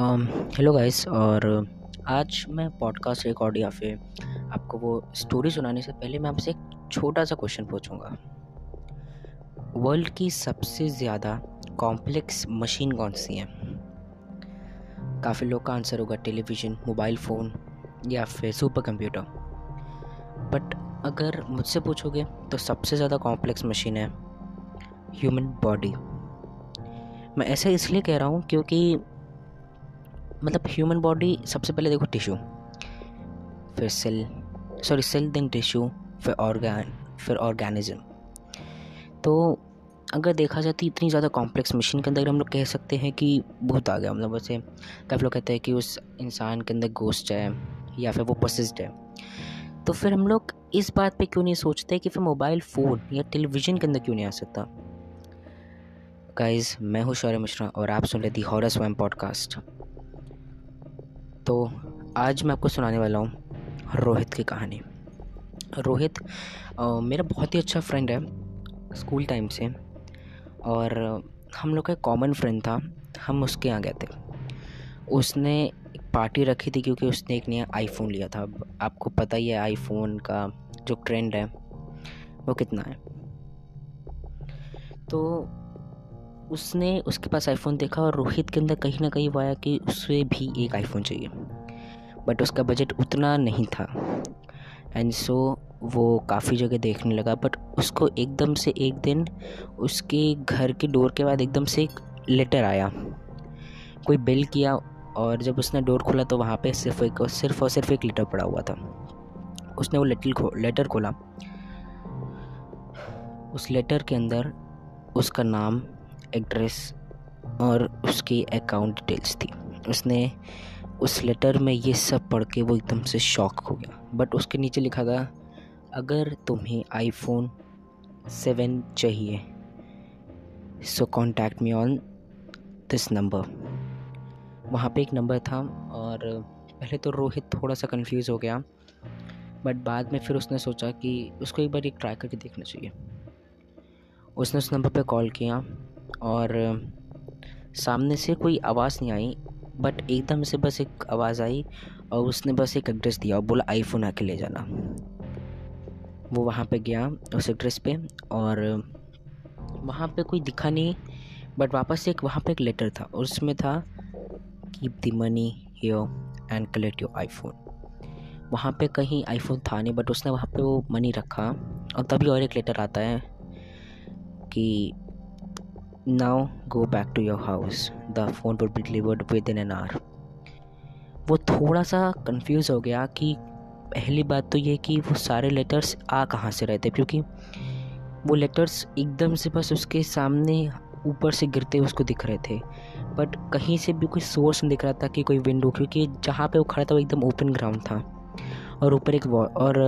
Hello guys और आज मैं पॉडकास्ट रिकॉर्ड या फिर आपको वो स्टोरी सुनाने से पहले मैं आपसे एक छोटा सा क्वेश्चन पूछूँगा। वर्ल्ड की सबसे ज़्यादा कॉम्प्लेक्स मशीन कौन सी है? काफ़ी लोग का आंसर होगा टेलीविज़न मोबाइल फ़ोन या फिर सुपर कंप्यूटर बट अगर मुझसे पूछोगे तो सबसे ज़्यादा कॉम्प्लेक्स मशीन है ह्यूमन बॉडी मैं ऐसा इसलिए कह रहा हूँ क्योंकि मतलब ह्यूमन बॉडी सबसे पहले देखो टिश्यू फिर cell sorry cell then tissue फिर ऑर्गैन फिर ऑर्गेनिज्म तो अगर देखा जाए तो इतनी ज़्यादा कॉम्प्लेक्स मशीन के अंदर हम लोग कह सकते हैं कि भूत आ गया मतलब वैसे काफ़ी लोग कहते हैं कि उस इंसान के अंदर गोश्त है या फिर वो पसिस्ड है। तो फिर हम लोग इस बात पे क्यों नहीं सोचते कि फिर मोबाइल फ़ोन या टेलीविज़न के अंदर क्यों नहीं आ सकता? गाइस मैं हूँ शौर्य मिश्रा और आप सुन रहे दी हॉरर स्वयं पॉडकास्ट तो आज मैं आपको सुनाने वाला हूँ रोहित की कहानी। रोहित आ, मेरा बहुत ही अच्छा फ्रेंड है स्कूल टाइम से और हम लोग का एक कॉमन फ्रेंड था हम उसके यहाँ गए थे। उसने एक पार्टी रखी थी क्योंकि उसने एक नया आईफोन लिया था। आपको पता ही है आईफोन का जो ट्रेंड है वो कितना है। तो उसने उसके पास आईफोन देखा और रोहित के अंदर कहीं ना कहीं आया कि उसे भी एक आईफोन चाहिए। बट उसका बजट उतना नहीं था। एंड सो so, वो काफ़ी जगह देखने लगा। बट उसको एकदम से एक दिन उसके घर के डोर के बाद एकदम से एक लेटर आया। कोई बिल किया और जब उसने डोर खोला तो वहाँ पे सिर्फ़ एक सिर्फ़ और सिर्फ़ एक लेटर पड़ा हुआ था। उसने वो लेटर खो लेटर खोला। उस लेटर के अंदर उसका नाम एड्रेस और उसकी अकाउंट डिटेल्स थी। उसने उस लेटर में ये सब पढ़ के वो एकदम से शॉक हो गया। बट उसके नीचे लिखा था, अगर तुम्हें आईफोन सेवन चाहिए so contact me on this number वहाँ पे एक नंबर था और पहले तो रोहित थोड़ा सा कंफ्यूज हो गया। बट बाद में फिर उसने सोचा कि उसको एक बार एक ट्राई करके देखना चाहिए। उसने उस नंबर पे कॉल किया। और, सामने से कोई आवाज़ नहीं आई बट एकदम से बस एक आवाज़ आई और उसने बस एक एड्रेस दिया और बोला, आईफोन आके ले जाना। वो वहाँ पे गया उस एड्रेस पे और, वहाँ पे कोई दिखा नहीं बट वापस एक, वहाँ पे एक लेटर था और उसमें था keep the money here and collect your iPhone वहाँ पे कहीं आईफोन था नहीं बट उसने वहाँ पे वो मनी रखा और तभी और एक लेटर आता है कि now go back to your house the phone would be delivered within an hour वो थोड़ा सा कंफ्यूज हो गया कि पहली बात तो ये कि वो सारे लेटर्स आ कहाँ से रहे थे? क्योंकि वो लेटर्स एकदम से बस उसके सामने ऊपर से गिरते उसको दिख रहे थे। बट कहीं से भी कोई सोर्स नहीं दिख रहा था कि कोई विंडो क्योंकि जहाँ पे वो खड़ा था वो एकदम ओपन ग्राउंड था। और ऊपर एक और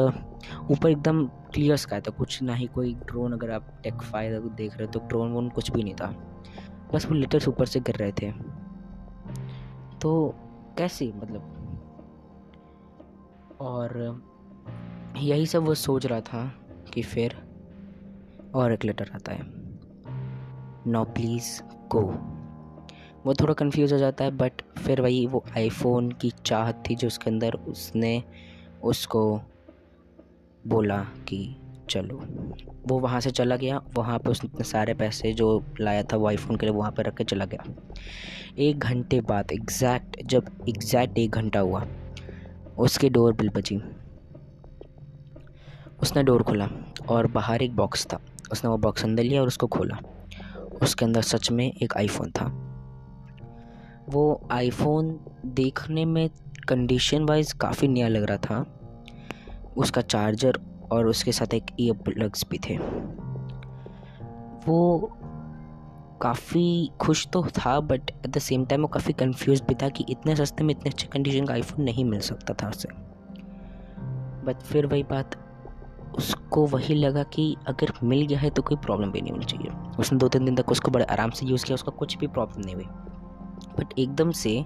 ऊपर एकदम क्लियर स्काई था कुछ ना ही कोई ड्रोन अगर आप टेक फाइव देख रहे हो तो ड्रोन वोन कुछ भी नहीं था। बस वो लेटर्स ऊपर से गिर रहे थे। तो कैसे मतलब? और यही सब वो सोच रहा था कि फिर और एक लेटर आता है। नो प्लीज़ गो वो थोड़ा कंफ्यूज हो जाता है बट फिर वही वो आईफोन की चाहत थी जो उसके अंदर उसने उसको बोला कि चलो। वो वहाँ से चला गया। वहाँ पे उसने सारे पैसे जो लाया था, वो आईफोन के लिए वहाँ पे रख के चला गया। एक घंटे बाद एग्जैक्ट जब एग्जैक्ट एक घंटा हुआ, उसके डोर बिल बची। उसने डोर खोला और बाहर एक बॉक्स था। उसने वो बॉक्स अंदर लिया और उसको खोला। उसके अंदर सच में एक आईफोन था। वो आईफोन देखने में कंडीशन वाइज काफ़ी नया लग रहा था। उसका चार्जर और उसके साथ एक ईयर प्लग्स भी थे। वो काफ़ी खुश तो था but at the same time वो काफ़ी कंफ्यूज भी था कि इतने सस्ते में इतने अच्छे कंडीशन का आईफोन नहीं मिल सकता था उसे। बट फिर वही बात, उसको वही लगा कि अगर मिल गया है तो कोई प्रॉब्लम भी नहीं होनी चाहिए। उसने दो तीन दिन तक उसको बड़े आराम से यूज़ किया, उसका कुछ भी प्रॉब्लम नहीं हुई। बट एकदम से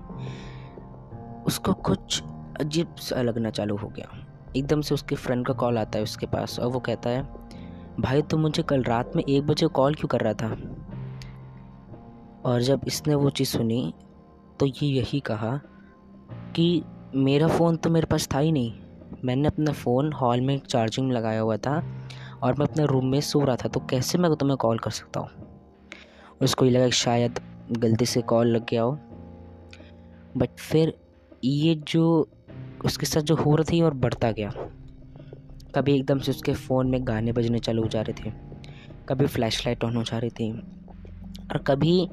उसको कुछ अजीब सा लगना चालू हो गया। एकदम से उसके फ्रेंड का कॉल आता है उसके पास और वो कहता है, भाई तुम मुझे कल रात में एक बजे कॉल क्यों कर रहा था? और जब इसने वो चीज़ सुनी तो ये यही कहा कि मेरा फ़ोन तो मेरे पास था ही नहीं। मैंने अपना फ़ोन हॉल में चार्जिंग लगाया हुआ था और मैं अपने रूम में सो रहा था तो कैसे मैं तुम्हें कॉल कर सकता हूँ? उसको ये लगा शायद गलती से कॉल लग गया हो। बट फिर ये जो उसके साथ जो हो रहा थी और बढ़ता गया। कभी एकदम से उसके फ़ोन में गाने बजने चालू हो जा रहे थे, कभी फ्लैश लाइट ऑन हो जा रही थी, और कभी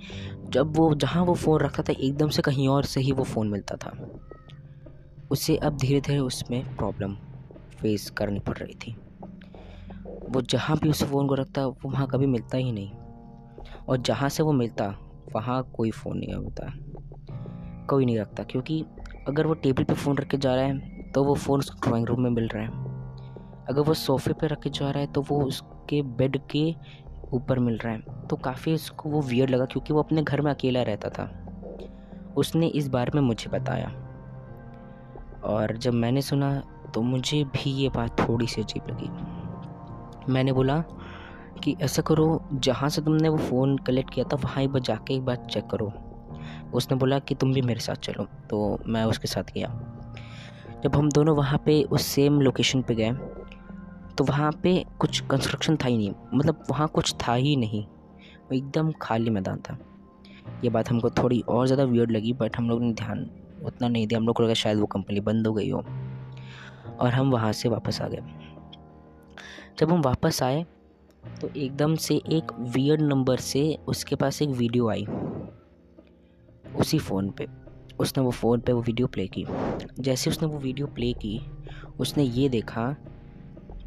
जब वो, जहाँ वो फ़ोन रखा था, एकदम से कहीं और से ही वो फ़ोन मिलता था। उसे अब धीरे धीरे उसमें प्रॉब्लम फेस करनी पड़ रही थी। वो जहाँ भी उस फ़ोन को रखता, वो वहाँ कभी मिलता ही नहीं। और जहाँ से वो मिलता, वहाँ कोई फ़ोन नहीं होता। कोई नहीं रखता, क्योंकि अगर वो टेबल पे फ़ोन रख के जा रहा है तो वो फ़ोन उसको ड्राइंग रूम में मिल रहा है। अगर वो सोफ़े पे रख के जा रहा है तो वो उसके बेड के ऊपर मिल रहा है। तो काफ़ी उसको वो वियर लगा क्योंकि वो अपने घर में अकेला रहता था। उसने इस बारे में मुझे बताया। और जब मैंने सुना तो मुझे भी ये बात थोड़ी सी अजीब लगी। मैंने बोला कि, ऐसा करो, जहाँ से तुमने वो फ़ोन कलेक्ट किया था, वहाँ ही बस जाके एक बार चेक करो। उसने बोला कि तुम भी मेरे साथ चलो। तो मैं उसके साथ गया। जब हम दोनों वहाँ पे उस सेम लोकेशन पे गए तो वहाँ पे कुछ कंस्ट्रक्शन था ही नहीं। मतलब वहाँ कुछ था ही नहीं। एकदम खाली मैदान था। ये बात हमको थोड़ी और ज़्यादा वियर्ड लगी बट हम लोग ने ध्यान उतना नहीं दिया। हम लोग को लगा शायद वो कंपनी बंद हो गई हो। और हम वहाँ से वापस आ गए। जब हम वापस आए तो एकदम से एक वियर्ड नंबर से उसके पास एक वीडियो आई। उसी फ़ोन पे। उसने वो फ़ोन पे वो वीडियो प्ले की। जैसे उसने वो वीडियो प्ले की, उसने ये देखा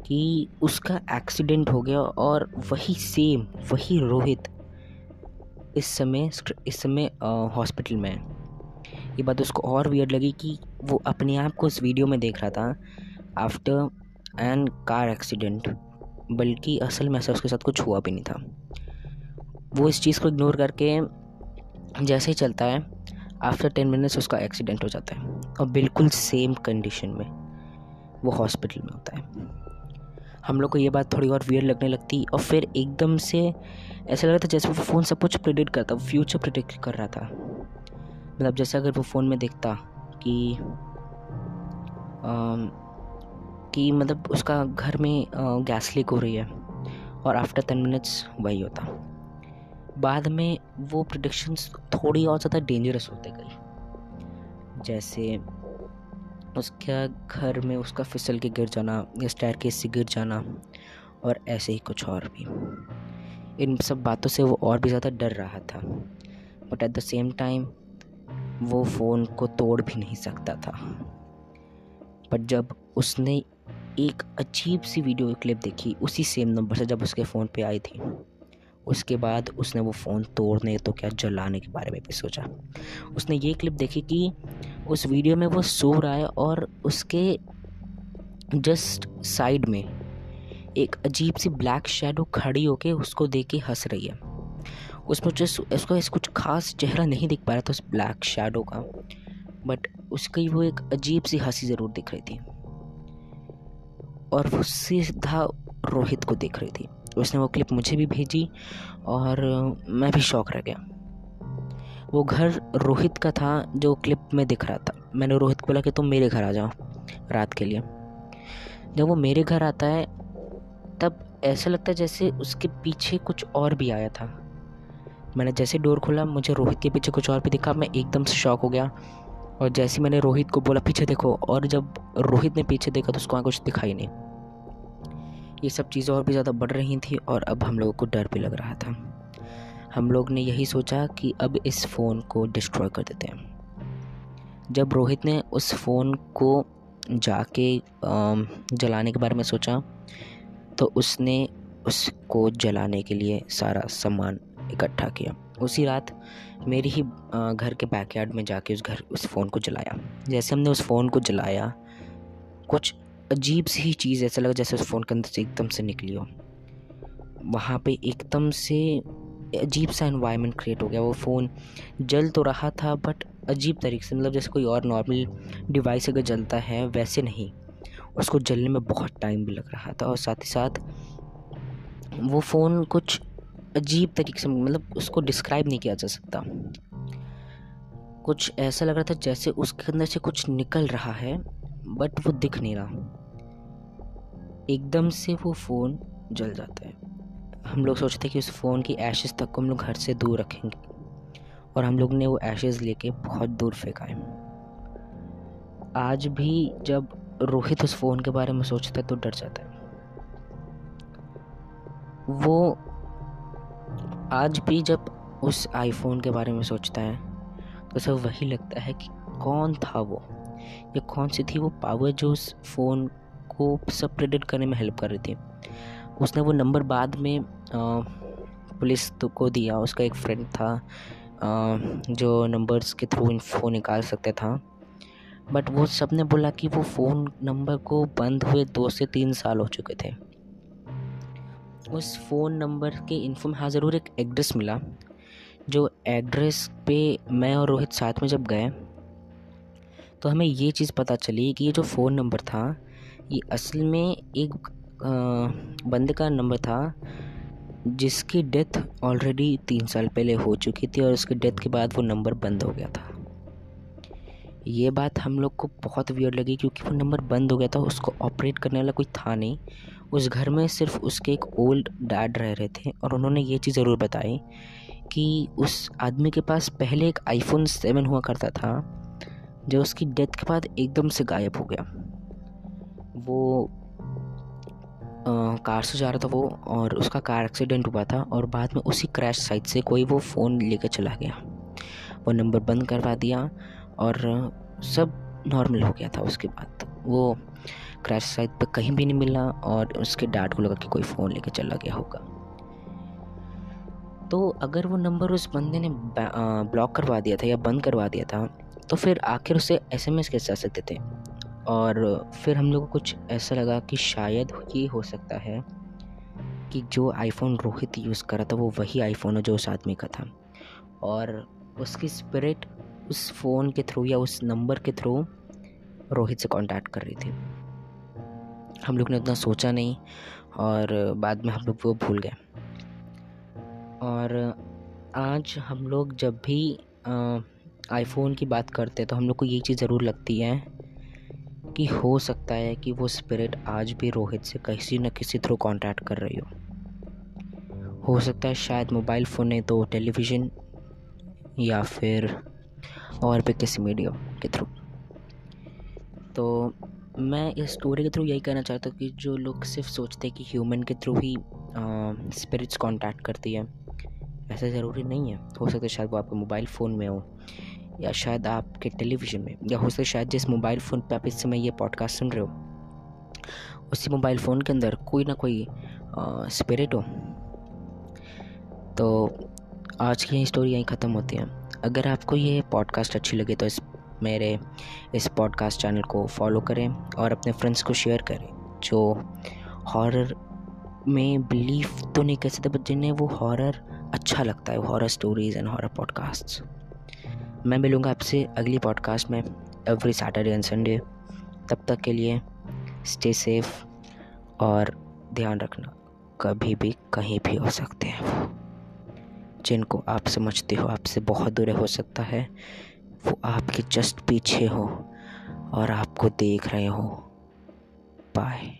कि उसका एक्सीडेंट हो गया और वही सेम, वही रोहित इस समय इस समय हॉस्पिटल में ये बात उसको और वियर्ड लगी कि वो अपने आप को उस वीडियो में देख रहा था आफ्टर एन कार एक्सीडेंट बल्कि असल में ऐसा उसके साथ कुछ हुआ भी नहीं था। वो इस चीज़ को इग्नोर करके जैसे ही चलता है आफ्टर टेन मिनट्स उसका एक्सीडेंट हो जाता है। और बिल्कुल सेम कंडीशन में वो हॉस्पिटल में होता है। हम लोग को ये बात थोड़ी और वियर लगने लगती और फिर एकदम से ऐसा लग रहा था जैसे वो फ़ोन सब कुछ प्रिडिक्ट करता फ्यूचर प्रिडिक्ट कर रहा था। मतलब जैसे अगर वो फ़ोन में देखता कि आ, कि मतलब उसका घर में गैस लीक हो रही है और आफ्टर टेन मिनट्स वही होता। बाद में वो प्रडिक्शंस थोड़ी और ज़्यादा डेंजरस होते गई जैसे उसका घर में उसका फिसल के गिर जाना या स्टैर केस से गिर जाना और ऐसे ही कुछ और भी। इन सब बातों से वो और भी ज़्यादा डर रहा था। But at the same time वो फ़ोन को तोड़ भी नहीं सकता था। बट जब उसने एक अजीब सी वीडियो क्लिप देखी, उसी सेम नंबर से जब उसके फ़ोन पे आई थी। उसके बाद उसने वो फ़ोन तोड़ने तो क्या जलाने के बारे में भी सोचा। उसने ये क्लिप देखी कि उस वीडियो में वो सो रहा है और उसके जस्ट साइड में एक अजीब सी ब्लैक शेडो खड़ी होके उसको देख के हंस रही है। उसमें जस्ट उसको कुछ खास चेहरा नहीं दिख पा रहा था उस ब्लैक शेडो का बट उसकी वो एक अजीब सी हँसी ज़रूर दिख रही थी। और वो सीधा रोहित को देख रही थी। उसने वो क्लिप मुझे भी भेजी और मैं भी शौक रह गया। वो घर रोहित का था जो क्लिप में दिख रहा था। मैंने रोहित को बोला कि तुम मेरे घर आ जाओ रात के लिए। जब वो मेरे घर आता है, तब ऐसा लगता है जैसे उसके पीछे कुछ और भी आया था। मैंने जैसे डोर खोला, मुझे रोहित के पीछे कुछ और भी दिखा, मैं एकदम से शौक हो गया। और जैसे मैंने रोहित को बोला, पीछे देखो, और जब रोहित ने पीछे देखा तो उसको वहाँ कुछ दिखाई नहीं। ये सब चीज़ें और भी ज़्यादा बढ़ रही थी और अब हम लोगों को डर भी लग रहा था। हम लोग ने यही सोचा कि अब इस फ़ोन को डिस्ट्रॉय कर देते हैं। जब रोहित ने उस फ़ोन को जाके जलाने के बारे में सोचा तो उसने उसको जलाने के लिए सारा सामान इकट्ठा किया। उसी रात मेरी ही घर के बैकयार्ड में जाके उस घर, उस फ़ोन को जलाया। जैसे हमने उस फ़ोन को जलाया, कुछ अजीब सी चीज़ ऐसा लगा जैसे उस फ़ोन के अंदर से एकदम से निकली हो। वहाँ पे एकदम से अजीब सा इन्वायरमेंट क्रिएट हो गया। वो फ़ोन जल तो रहा था बट अजीब तरीके से मतलब जैसे कोई और नॉर्मल डिवाइस अगर जलता है, वैसे नहीं। उसको जलने में बहुत टाइम भी लग रहा था और साथ ही साथ वो फ़ोन कुछ अजीब तरीके से मतलब उसको डिस्क्राइब नहीं किया जा सकता। कुछ ऐसा लग रहा था जैसे उसके अंदर से कुछ निकल रहा है बट वो दिख नहीं रहा। एकदम से वो फ़ोन जल जाता है। हम लोग सोचते हैं कि उस फ़ोन की एशेज़ तक को हम लोग घर से दूर रखेंगे और हम लोग ने वो एशेज़ लेके बहुत दूर फेंका है आज भी जब रोहित उस फ़ोन के बारे में सोचता है तो डर जाता है। वो आज भी जब उस आईफोन के बारे में सोचता है तो सब वही लगता है कि कौन था वो? या कौन सी थी वो पावर जो उस फ़ोन को सब प्रेडिट करने में हेल्प कर रही थी। उसने वो नंबर बाद में पुलिस तो को दिया। उसका एक फ्रेंड था जो नंबर्स के थ्रू फ़ोन निकाल सकता था। बट वो सबने बोला कि वो फ़ोन नंबर को बंद हुए दो से तीन साल हो चुके थे। उस फ़ोन नंबर के इन्फॉर्म हाँ ज़रूर एक एड्रेस मिला, जो एड्रेस पे मैं और रोहित साथ में जब गए तो हमें ये चीज़ पता चली कि ये जो फ़ोन नंबर था ये असल में एक बंदे का नंबर था, जिसकी डेथ ऑलरेडी तीन साल पहले हो चुकी थी और उसकी डेथ के बाद वो नंबर बंद हो गया था। ये बात हम लोग को बहुत वियर लगी क्योंकि वो नंबर बंद हो गया था, उसको ऑपरेट करने वाला कोई था नहीं। उस घर में सिर्फ़ उसके एक ओल्ड डैड रह रहे थे और उन्होंने ये चीज़ ज़रूर बताई कि उस आदमी के पास पहले एक आईफोन सेवन हुआ करता था, जो उसकी डेथ के बाद एकदम से गायब हो गया। वो कार से जा रहा था वो और उसका कार एक्सीडेंट हुआ था और बाद में उसी क्रैश साइट से कोई वो फ़ोन लेकर चला गया। वो नंबर बंद करवा दिया और सब नॉर्मल हो गया था उसके बाद। वो क्रैश साइट पर कहीं भी नहीं मिला और उसके डैड को लगा कि कोई फ़ोन लेके चला गया होगा। तो अगर वो नंबर उस बंदे ने ब्लॉक करवा दिया था या बंद करवा दिया था तो फिर आखिर उसे एस एम एस कैसे आ सकते थे? और फिर हम लोग को कुछ ऐसा लगा कि शायद ये हो सकता है कि जो आईफोन रोहित यूज़ कर रहा था, वो वही आईफोन है जो उस आदमी का था। और उसकी स्पिरिट उस फ़ोन के थ्रू या उस नंबर के थ्रू रोहित से कांटेक्ट कर रही थी। हम लोग ने उतना सोचा नहीं और बाद में हम लोग वो भूल गए। और आज हम लोग जब भी आईफोन की बात करते हैं तो हम लोग को ये चीज़ ज़रूर लगती है कि हो सकता है कि वो स्पिरिट आज भी रोहित से किसी न किसी थ्रू कांटेक्ट कर रही हो। हो सकता है शायद मोबाइल फ़ोन नहीं तो टेलीविज़न या फिर और भी किसी मीडिया के थ्रू तो मैं इस स्टोरी के थ्रू यही कहना चाहता हूँ कि जो लोग सिर्फ़ सोचते हैं कि ह्यूमन के थ्रू ही स्पिरिट्स कांटेक्ट करती है, ऐसा ज़रूरी नहीं है। हो सकता है शायद वो आपके मोबाइल फ़ोन में हो। या शायद आपके टेलीविज़न में, या हो सकता शायद जिस मोबाइल फ़ोन पे आप इस समय ये पॉडकास्ट सुन रहे हो, उसी मोबाइल फ़ोन के अंदर कोई ना कोई स्पिरिट हो। तो आज की स्टोरी यहीं ख़त्म होती है। अगर आपको ये पॉडकास्ट अच्छी लगे तो इस, मेरे इस पॉडकास्ट चैनल को फॉलो करें और अपने फ्रेंड्स को शेयर करें, जो हॉरर में बिलीव तो नहीं कह सकते बट जिन्हें वो हॉरर अच्छा लगता है horror stories and horror podcast मैं मिलूँगा आपसे अगली पॉडकास्ट में एवरी सैटरडे एंड संडे तब तक के लिए स्टे सेफ़ और ध्यान रखना, कभी भी कहीं भी हो सकते हैं। वो जिनको आप समझते हो, आपसे बहुत दूर हो सकता है, वो आपके जस्ट पीछे हो और आपको देख रहे हो। बाय